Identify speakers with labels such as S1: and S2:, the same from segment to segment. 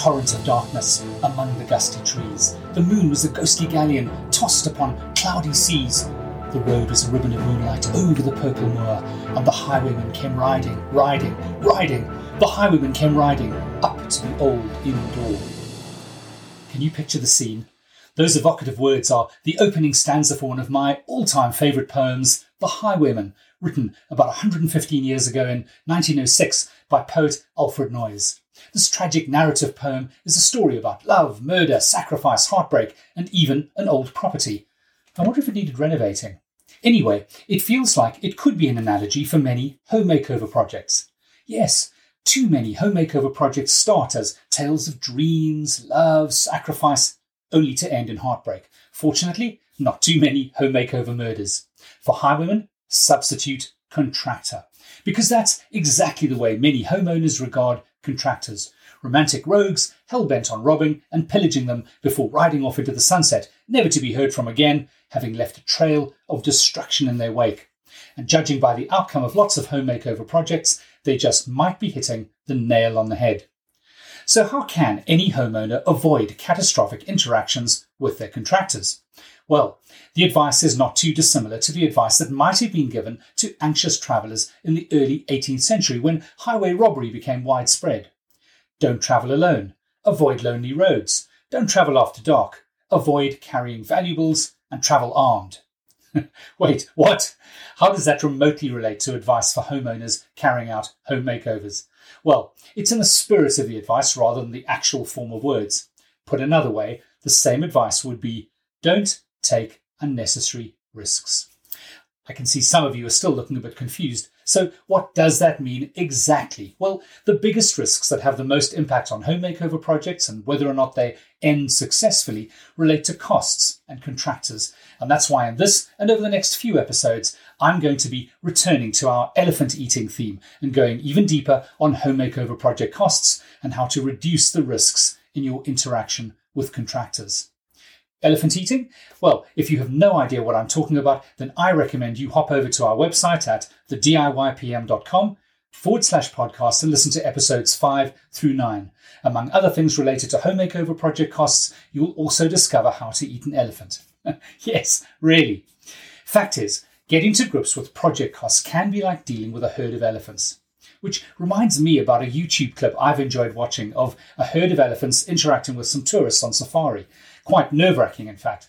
S1: torrent of darkness among the gusty trees. The moon was a ghostly galleon tossed upon cloudy seas. The road was a ribbon of moonlight over the purple moor, and the highwayman came riding, riding, riding. The highwayman came riding up to the old inn door. Can you picture the scene? Those evocative words are the opening stanza for one of my all time favourite poems, The Highwayman, written about 115 years ago in 1906 by poet Alfred Noyes. This tragic narrative poem is a story about love, murder, sacrifice, heartbreak, and even an old property. I wonder if it needed renovating. Anyway, it feels like it could be an analogy for many home makeover projects. Yes, too many home makeover projects start as tales of dreams, love, sacrifice, only to end in heartbreak. Fortunately, not too many home makeover murders. For highwaymen, substitute contractor. Because that's exactly the way many homeowners regard contractors. Romantic rogues, hell bent on robbing and pillaging them before riding off into the sunset, never to be heard from again, having left a trail of destruction in their wake. And judging by the outcome of lots of home makeover projects, they just might be hitting the nail on the head. So, how can any homeowner avoid catastrophic interactions with their contractors? Well, the advice is not too dissimilar to the advice that might have been given to anxious travellers in the early 18th century when highway robbery became widespread. Don't travel alone. Avoid lonely roads. Don't travel after dark. Avoid carrying valuables and travel armed. Wait, what? How does that remotely relate to advice for homeowners carrying out home makeovers? Well, it's in the spirit of the advice rather than the actual form of words. Put another way, the same advice would be don't take unnecessary risks. I can see some of you are still looking a bit confused. So, what does that mean exactly? Well, the biggest risks that have the most impact on home makeover projects and whether or not they end successfully relate to costs and contractors. And that's why in this and over the next few episodes, I'm going to be returning to our elephant eating theme and going even deeper on home makeover project costs and how to reduce the risks in your interaction with contractors. Elephant eating? Well, if you have no idea what I'm talking about, then I recommend you hop over to our website at thediypm.com forward slash podcast and listen to episodes 5 through 9. Among other things related to home makeover project costs, you'll also discover how to eat an elephant. yes, really. Fact is, getting to grips with project costs can be like dealing with a herd of elephants. Which reminds me about a YouTube clip I've enjoyed watching of a herd of elephants interacting with some tourists on safari quite nerve wracking, in fact.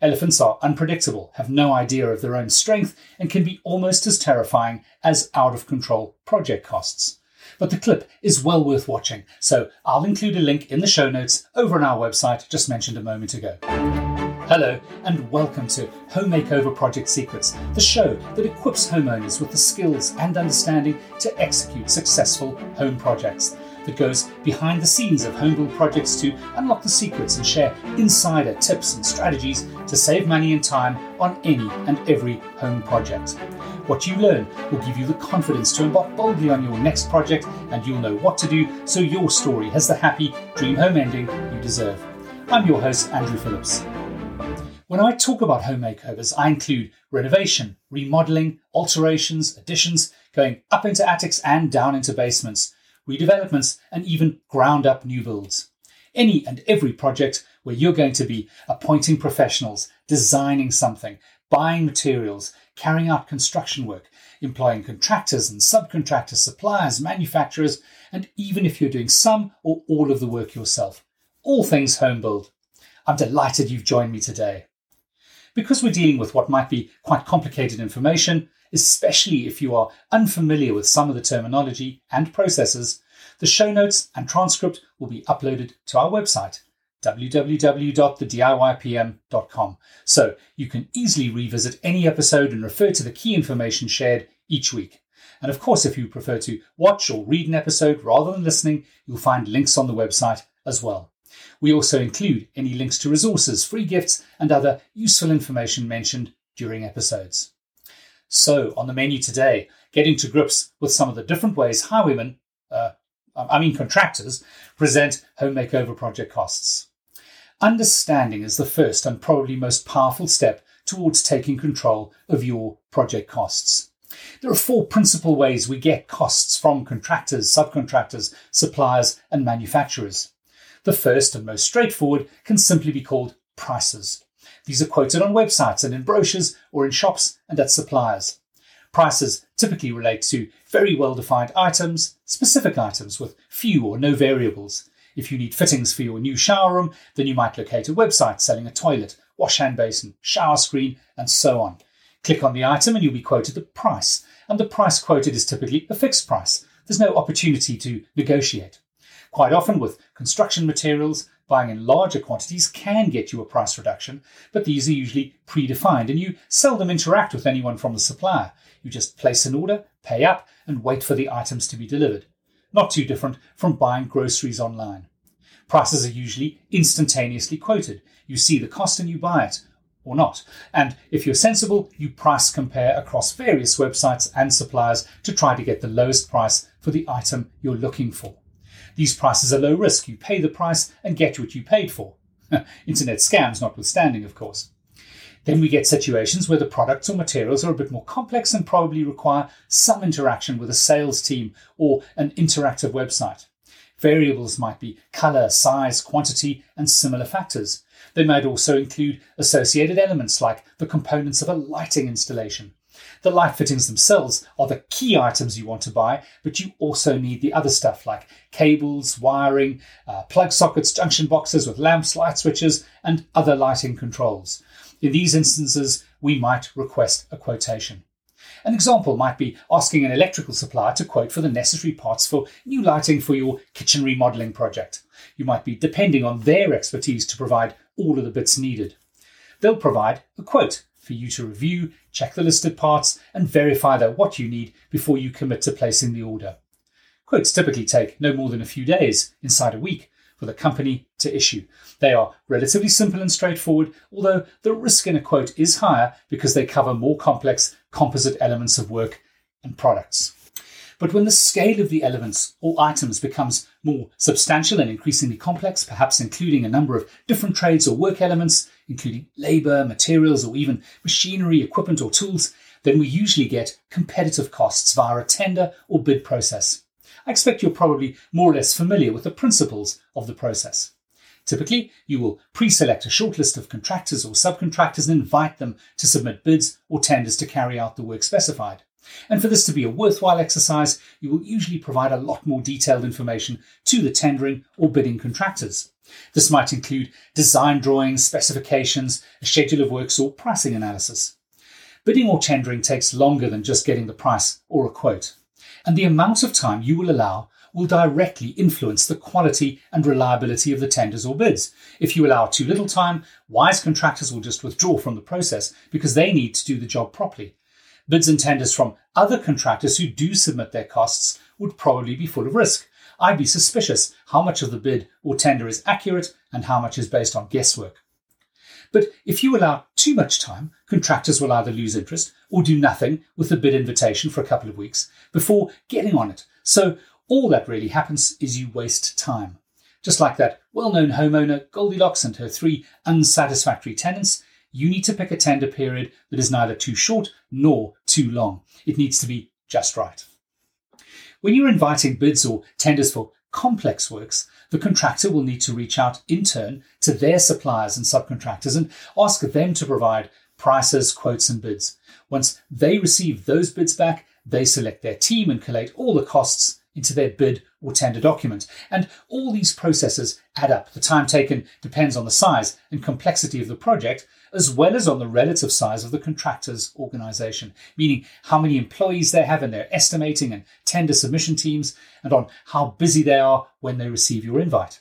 S1: Elephants are unpredictable, have no idea of their own strength, and can be almost as terrifying as out of control project costs. But the clip is well worth watching, so I'll include a link in the show notes over on our website just mentioned a moment ago. Hello, and welcome to Home Makeover Project Secrets, the show that equips homeowners with the skills and understanding to execute successful home projects that goes behind the scenes of homebuild projects to unlock the secrets and share insider tips and strategies to save money and time on any and every home project. What you learn will give you the confidence to embark boldly on your next project, and you'll know what to do so your story has the happy dream home ending you deserve. I'm your host, Andrew Phillips. When I talk about home makeovers, I include renovation, remodeling, alterations, additions, going up into attics and down into basements, redevelopments, and even ground up new builds. Any and every project where you're going to be appointing professionals, designing something, buying materials, carrying out construction work, employing contractors and subcontractors, suppliers, manufacturers, and even if you're doing some or all of the work yourself. All things home build. I'm delighted you've joined me today. Because we're dealing with what might be quite complicated information, especially if you are unfamiliar with some of the terminology and processes, the show notes and transcript will be uploaded to our website, www.thediypm.com, so you can easily revisit any episode and refer to the key information shared each week. And of course, if you prefer to watch or read an episode rather than listening, you'll find links on the website as well. We also include any links to resources, free gifts, and other useful information mentioned during episodes. So, on the menu today, getting to grips with some of the different ways highwaymen, uh, I mean contractors, present home makeover project costs. Understanding is the first and probably most powerful step towards taking control of your project costs. There are four principal ways we get costs from contractors, subcontractors, suppliers, and manufacturers. The first and most straightforward can simply be called prices. These are quoted on websites and in brochures or in shops and at suppliers. Prices typically relate to very well defined items, specific items with few or no variables. If you need fittings for your new shower room, then you might locate a website selling a toilet, wash hand basin, shower screen, and so on. Click on the item and you'll be quoted the price, and the price quoted is typically a fixed price. There's no opportunity to negotiate. Quite often, with construction materials, buying in larger quantities can get you a price reduction, but these are usually predefined and you seldom interact with anyone from the supplier. You just place an order, pay up, and wait for the items to be delivered. Not too different from buying groceries online. Prices are usually instantaneously quoted. You see the cost and you buy it, or not. And if you're sensible, you price compare across various websites and suppliers to try to get the lowest price for the item you're looking for. These prices are low risk. You pay the price and get what you paid for. Internet scams notwithstanding, of course. Then we get situations where the products or materials are a bit more complex and probably require some interaction with a sales team or an interactive website. Variables might be colour, size, quantity, and similar factors. They might also include associated elements like the components of a lighting installation. The light fittings themselves are the key items you want to buy, but you also need the other stuff like cables, wiring, uh, plug sockets, junction boxes with lamps, light switches, and other lighting controls. In these instances, we might request a quotation. An example might be asking an electrical supplier to quote for the necessary parts for new lighting for your kitchen remodeling project. You might be depending on their expertise to provide all of the bits needed. They'll provide a quote for you to review, check the listed parts, and verify that what you need before you commit to placing the order. Quotes typically take no more than a few days, inside a week, for the company to issue. They are relatively simple and straightforward, although the risk in a quote is higher because they cover more complex composite elements of work and products. But when the scale of the elements or items becomes more substantial and increasingly complex, perhaps including a number of different trades or work elements, including labour, materials, or even machinery, equipment, or tools, then we usually get competitive costs via a tender or bid process. I expect you're probably more or less familiar with the principles of the process. Typically, you will pre select a short list of contractors or subcontractors and invite them to submit bids or tenders to carry out the work specified. And for this to be a worthwhile exercise, you will usually provide a lot more detailed information to the tendering or bidding contractors. This might include design drawings, specifications, a schedule of works, or pricing analysis. Bidding or tendering takes longer than just getting the price or a quote, and the amount of time you will allow will directly influence the quality and reliability of the tenders or bids. If you allow too little time, wise contractors will just withdraw from the process because they need to do the job properly bids and tenders from other contractors who do submit their costs would probably be full of risk. I'd be suspicious how much of the bid or tender is accurate and how much is based on guesswork. But if you allow too much time, contractors will either lose interest or do nothing with the bid invitation for a couple of weeks before getting on it. So all that really happens is you waste time. Just like that well known homeowner Goldilocks and her three unsatisfactory tenants, you need to pick a tender period that is neither too short nor too long. It needs to be just right. When you're inviting bids or tenders for complex works, the contractor will need to reach out in turn to their suppliers and subcontractors and ask them to provide prices, quotes, and bids. Once they receive those bids back, they select their team and collate all the costs into their bid or tender document. And all these processes add up. The time taken depends on the size and complexity of the project, as well as on the relative size of the contractor's organization, meaning how many employees they have in their estimating and tender submission teams, and on how busy they are when they receive your invite.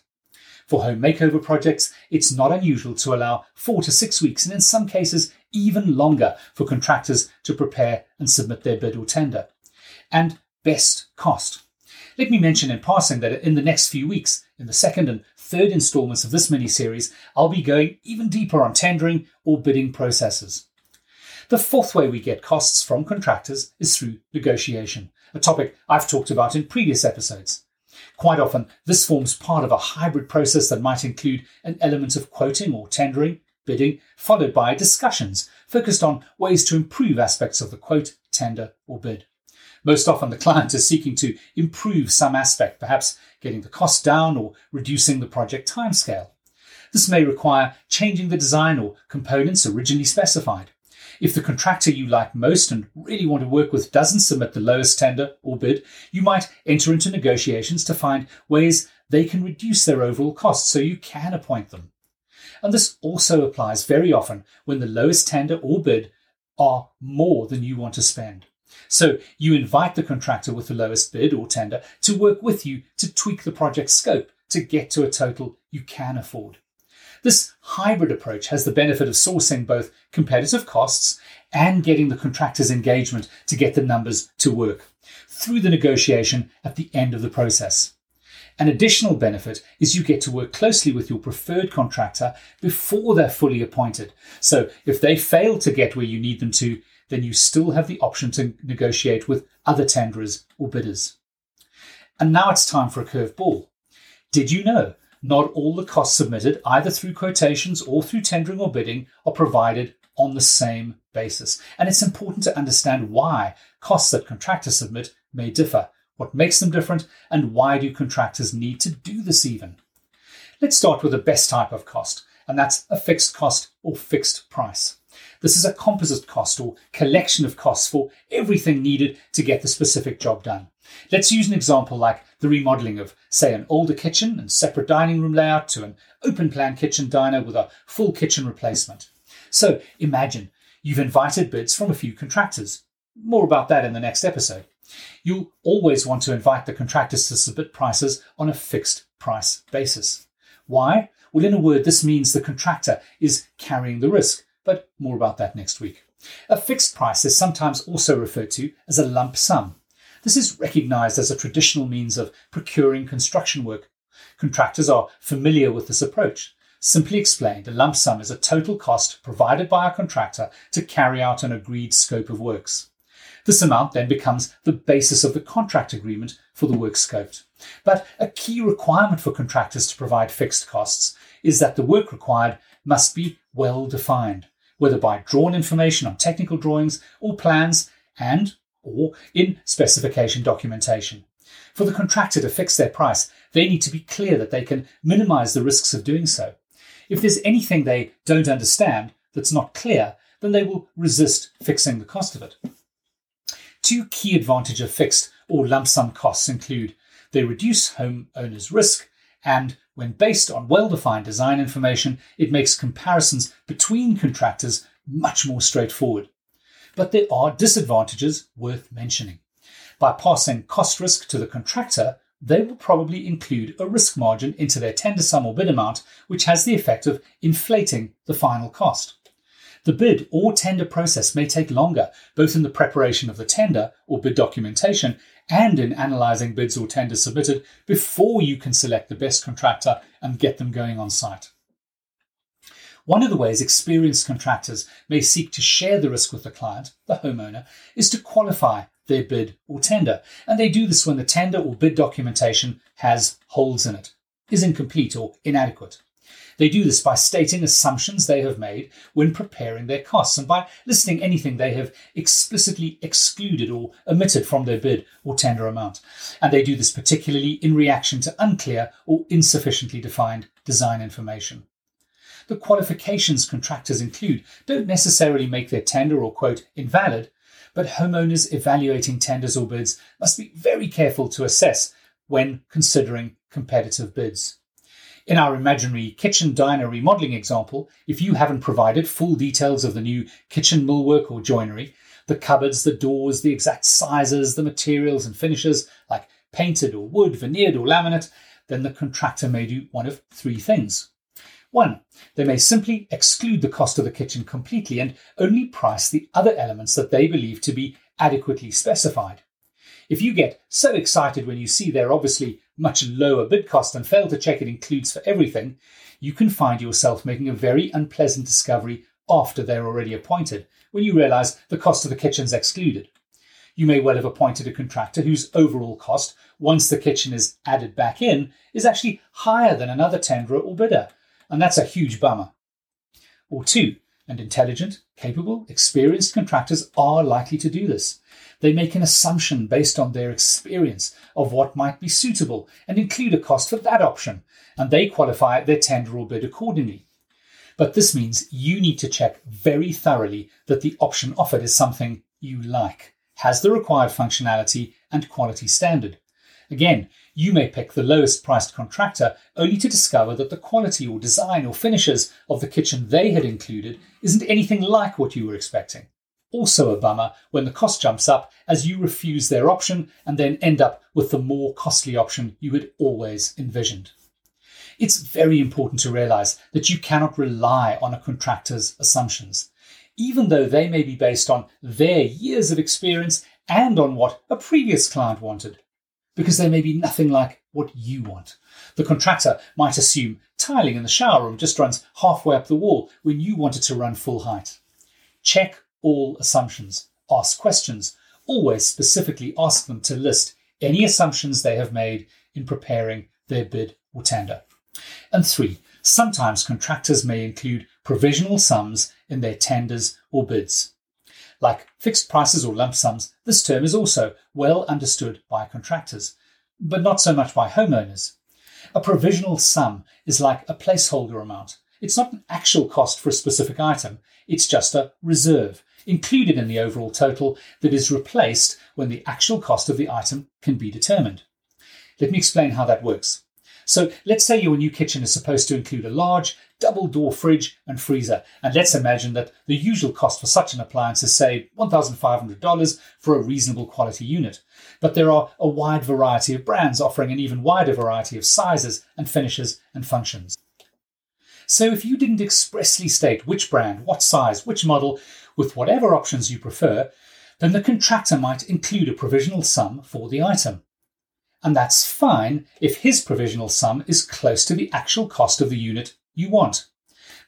S1: For home makeover projects, it's not unusual to allow four to six weeks, and in some cases, even longer, for contractors to prepare and submit their bid or tender. And best cost. Let me mention in passing that in the next few weeks, in the second and third installments of this mini series, I'll be going even deeper on tendering or bidding processes. The fourth way we get costs from contractors is through negotiation, a topic I've talked about in previous episodes. Quite often, this forms part of a hybrid process that might include an element of quoting or tendering, bidding, followed by discussions focused on ways to improve aspects of the quote, tender, or bid. Most often, the client is seeking to improve some aspect, perhaps getting the cost down or reducing the project timescale. This may require changing the design or components originally specified. If the contractor you like most and really want to work with doesn't submit the lowest tender or bid, you might enter into negotiations to find ways they can reduce their overall costs so you can appoint them. And this also applies very often when the lowest tender or bid are more than you want to spend. So you invite the contractor with the lowest bid or tender to work with you to tweak the project scope to get to a total you can afford. This hybrid approach has the benefit of sourcing both competitive costs and getting the contractor's engagement to get the numbers to work through the negotiation at the end of the process. An additional benefit is you get to work closely with your preferred contractor before they're fully appointed. So if they fail to get where you need them to, then you still have the option to negotiate with other tenderers or bidders. And now it's time for a curveball. Did you know not all the costs submitted, either through quotations or through tendering or bidding, are provided on the same basis? And it's important to understand why costs that contractors submit may differ what makes them different, and why do contractors need to do this even? Let's start with the best type of cost, and that's a fixed cost or fixed price. This is a composite cost or collection of costs for everything needed to get the specific job done. Let's use an example like the remodeling of, say, an older kitchen and separate dining room layout to an open plan kitchen diner with a full kitchen replacement. So imagine you've invited bids from a few contractors. More about that in the next episode. You'll always want to invite the contractors to submit prices on a fixed price basis. Why? Well, in a word, this means the contractor is carrying the risk, but more about that next week. A fixed price is sometimes also referred to as a lump sum. This is recognized as a traditional means of procuring construction work. Contractors are familiar with this approach. Simply explained, a lump sum is a total cost provided by a contractor to carry out an agreed scope of works. This amount then becomes the basis of the contract agreement for the work scoped. But a key requirement for contractors to provide fixed costs is that the work required must be well defined, whether by drawn information on technical drawings or plans and or in specification documentation. For the contractor to fix their price, they need to be clear that they can minimize the risks of doing so. If there's anything they don't understand that's not clear, then they will resist fixing the cost of it. Two key advantages of fixed or lump sum costs include they reduce homeowners' risk, and when based on well defined design information, it makes comparisons between contractors much more straightforward. But there are disadvantages worth mentioning. By passing cost risk to the contractor, they will probably include a risk margin into their tender sum or bid amount, which has the effect of inflating the final cost. The bid or tender process may take longer, both in the preparation of the tender or bid documentation and in analysing bids or tenders submitted before you can select the best contractor and get them going on site. One of the ways experienced contractors may seek to share the risk with the client, the homeowner, is to qualify their bid or tender. And they do this when the tender or bid documentation has holes in it, is incomplete or inadequate. They do this by stating assumptions they have made when preparing their costs and by listing anything they have explicitly excluded or omitted from their bid or tender amount. And they do this particularly in reaction to unclear or insufficiently defined design information. The qualifications contractors include don't necessarily make their tender or quote invalid, but homeowners evaluating tenders or bids must be very careful to assess when considering competitive bids. In our imaginary kitchen diner remodeling example, if you haven't provided full details of the new kitchen millwork or joinery, the cupboards, the doors, the exact sizes, the materials and finishes, like painted or wood, veneered or laminate, then the contractor may do one of three things. One, they may simply exclude the cost of the kitchen completely and only price the other elements that they believe to be adequately specified. If you get so excited when you see they're obviously much lower bid cost and fail to check it includes for everything, you can find yourself making a very unpleasant discovery after they're already appointed, when you realize the cost of the kitchen's excluded. You may well have appointed a contractor whose overall cost, once the kitchen is added back in, is actually higher than another tenderer or bidder, and that's a huge bummer. Or two, And intelligent, capable, experienced contractors are likely to do this. They make an assumption based on their experience of what might be suitable and include a cost for that option, and they qualify their tender or bid accordingly. But this means you need to check very thoroughly that the option offered is something you like, has the required functionality and quality standard. Again, you may pick the lowest priced contractor only to discover that the quality or design or finishes of the kitchen they had included isn't anything like what you were expecting. Also a bummer when the cost jumps up as you refuse their option and then end up with the more costly option you had always envisioned. It's very important to realize that you cannot rely on a contractor's assumptions, even though they may be based on their years of experience and on what a previous client wanted, because they may be nothing like what you want. The contractor might assume tiling in the shower room just runs halfway up the wall when you want it to run full height. Check all assumptions. Ask questions. Always specifically ask them to list any assumptions they have made in preparing their bid or tender. And three, sometimes contractors may include provisional sums in their tenders or bids. Like fixed prices or lump sums, this term is also well understood by contractors, but not so much by homeowners. A provisional sum is like a placeholder amount. It's not an actual cost for a specific item, it's just a reserve included in the overall total that is replaced when the actual cost of the item can be determined. Let me explain how that works. So let's say your new kitchen is supposed to include a large double door fridge and freezer. And let's imagine that the usual cost for such an appliance is, say, $1,500 for a reasonable quality unit. But there are a wide variety of brands offering an even wider variety of sizes and finishes and functions. So if you didn't expressly state which brand, what size, which model, with whatever options you prefer, then the contractor might include a provisional sum for the item and that's fine if his provisional sum is close to the actual cost of the unit you want.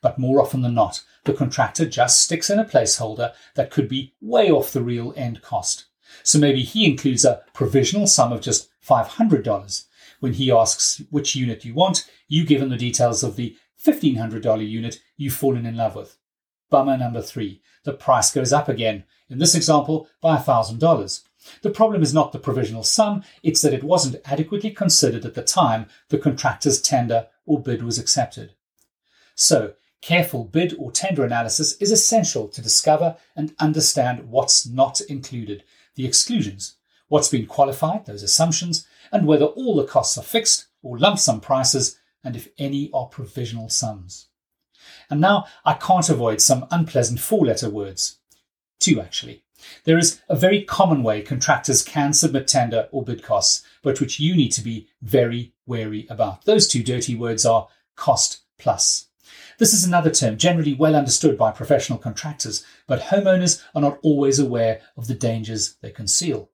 S1: But more often than not, the contractor just sticks in a placeholder that could be way off the real end cost. So maybe he includes a provisional sum of just $500. When he asks which unit you want, you give him the details of the $1,500 unit you've fallen in love with. Bummer number three, the price goes up again, in this example by $1,000. The problem is not the provisional sum, it's that it wasn't adequately considered at the time the contractor's tender or bid was accepted. So, careful bid or tender analysis is essential to discover and understand what's not included, the exclusions, what's been qualified, those assumptions, and whether all the costs are fixed or lump sum prices, and if any are provisional sums. And now I can't avoid some unpleasant four letter words. Two, actually. There is a very common way contractors can submit tender or bid costs, but which you need to be very wary about. Those two dirty words are cost plus. This is another term generally well understood by professional contractors, but homeowners are not always aware of the dangers they conceal.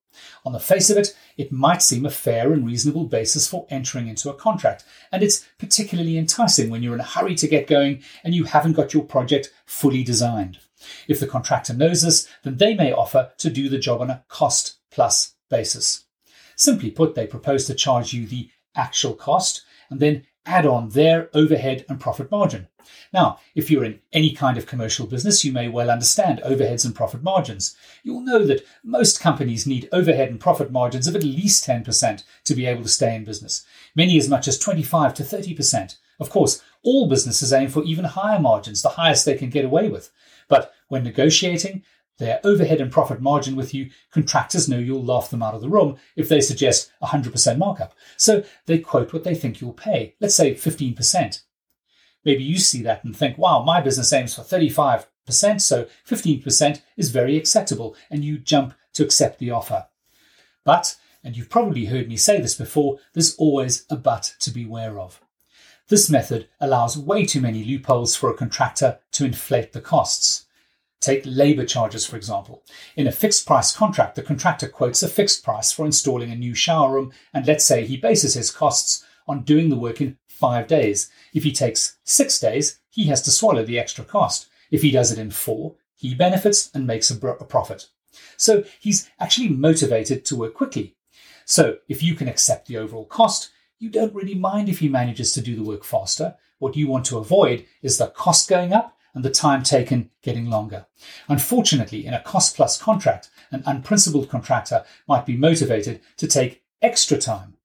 S1: On the face of it, it might seem a fair and reasonable basis for entering into a contract, and it's particularly enticing when you're in a hurry to get going and you haven't got your project fully designed. If the contractor knows this, then they may offer to do the job on a cost plus basis. Simply put, they propose to charge you the actual cost and then add on their overhead and profit margin. Now, if you're in any kind of commercial business, you may well understand overheads and profit margins. You'll know that most companies need overhead and profit margins of at least 10% to be able to stay in business, many as much as 25 to 30%. Of course, all businesses aim for even higher margins, the highest they can get away with. But when negotiating their overhead and profit margin with you, contractors know you'll laugh them out of the room if they suggest 100% markup. So they quote what they think you'll pay, let's say 15%. Maybe you see that and think, wow, my business aims for 35%, so 15% is very acceptable, and you jump to accept the offer. But, and you've probably heard me say this before, there's always a but to beware of. This method allows way too many loopholes for a contractor to inflate the costs. Take labour charges, for example. In a fixed price contract, the contractor quotes a fixed price for installing a new shower room, and let's say he bases his costs on doing the work in five days. If he takes six days, he has to swallow the extra cost. If he does it in four, he benefits and makes a, a profit. So he's actually motivated to work quickly. So if you can accept the overall cost, you don't really mind if he manages to do the work faster. What you want to avoid is the cost going up and the time taken getting longer. Unfortunately, in a cost plus contract, an unprincipled contractor might be motivated to take extra time.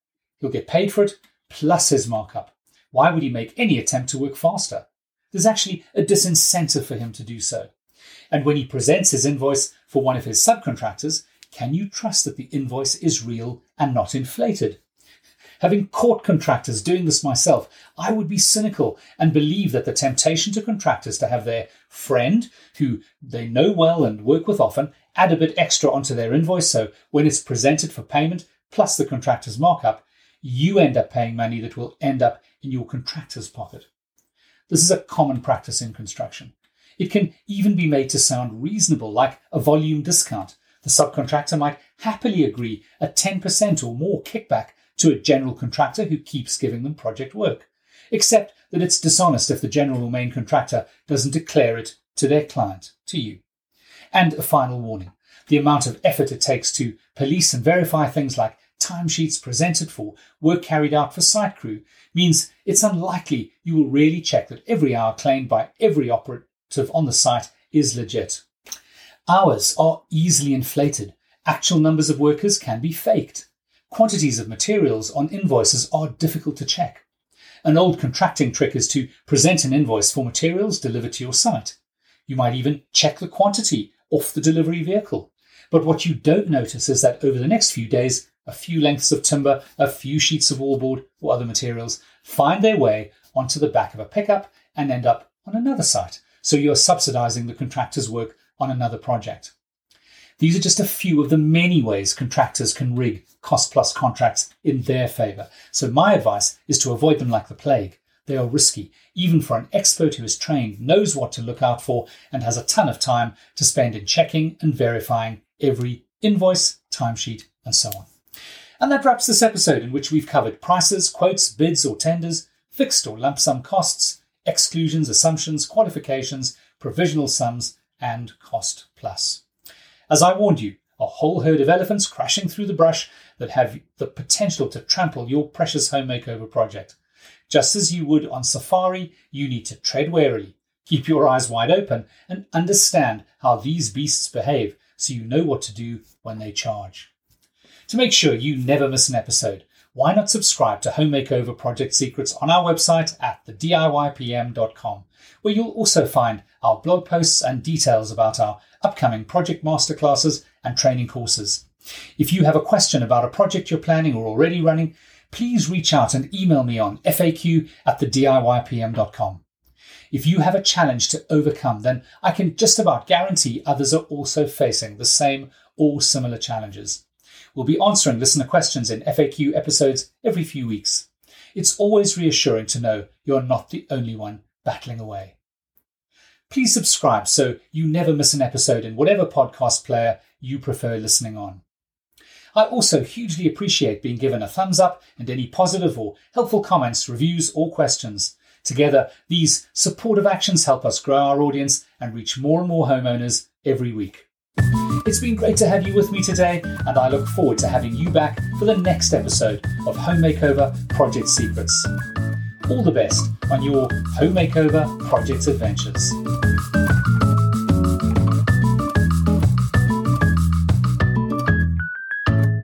S1: He'll get paid for it plus his markup. Why would he make any attempt to work faster? There's actually a disincentive for him to do so. And when he presents his invoice for one of his subcontractors, can you trust that the invoice is real and not inflated? Having caught contractors doing this myself, I would be cynical and believe that the temptation to contractors to have their friend, who they know well and work with often, add a bit extra onto their invoice so when it's presented for payment, plus the contractor's markup, you end up paying money that will end up in your contractor's pocket. This is a common practice in construction. It can even be made to sound reasonable, like a volume discount. The subcontractor might happily agree a 10% or more kickback to a general contractor who keeps giving them project work, except that it's dishonest if the general or main contractor doesn't declare it to their client, to you. And a final warning the amount of effort it takes to police and verify things like timesheets presented for work carried out for site crew means it's unlikely you will really check that every hour claimed by every operative on the site is legit. Hours are easily inflated. Actual numbers of workers can be faked. Quantities of materials on invoices are difficult to check. An old contracting trick is to present an invoice for materials delivered to your site. You might even check the quantity off the delivery vehicle. But what you don't notice is that over the next few days, a few lengths of timber, a few sheets of wallboard or other materials find their way onto the back of a pickup and end up on another site. So you're subsidizing the contractor's work on another project. These are just a few of the many ways contractors can rig cost plus contracts in their favour. So my advice is to avoid them like the plague. They are risky, even for an expert who is trained, knows what to look out for, and has a ton of time to spend in checking and verifying every invoice, timesheet, and so on. And that wraps this episode in which we've covered prices, quotes, bids or tenders, fixed or lump sum costs, exclusions, assumptions, qualifications, provisional sums, and cost plus. As I warned you, a whole herd of elephants crashing through the brush that have the potential to trample your precious home makeover project. Just as you would on safari, you need to tread warily, keep your eyes wide open, and understand how these beasts behave so you know what to do when they charge. To make sure you never miss an episode, why not subscribe to Home Makeover Project Secrets on our website at thediypm.com, where you'll also find our blog posts and details about our upcoming project masterclasses, and training courses. If you have a question about a project you're planning or already running, please reach out and email me on faq at thediypm.com. If you have a challenge to overcome, then I can just about guarantee others are also facing the same or similar challenges. We'll be answering listener questions in FAQ episodes every few weeks. It's always reassuring to know you're not the only one battling away please subscribe so you never miss an episode in whatever podcast player you prefer listening on. I also hugely appreciate being given a thumbs up and any positive or helpful comments, reviews, or questions. Together, these supportive actions help us grow our audience and reach more and more homeowners every week. It's been great to have you with me today, and I look forward to having you back for the next episode of Home Makeover Project Secrets all the best on your home makeover project adventures.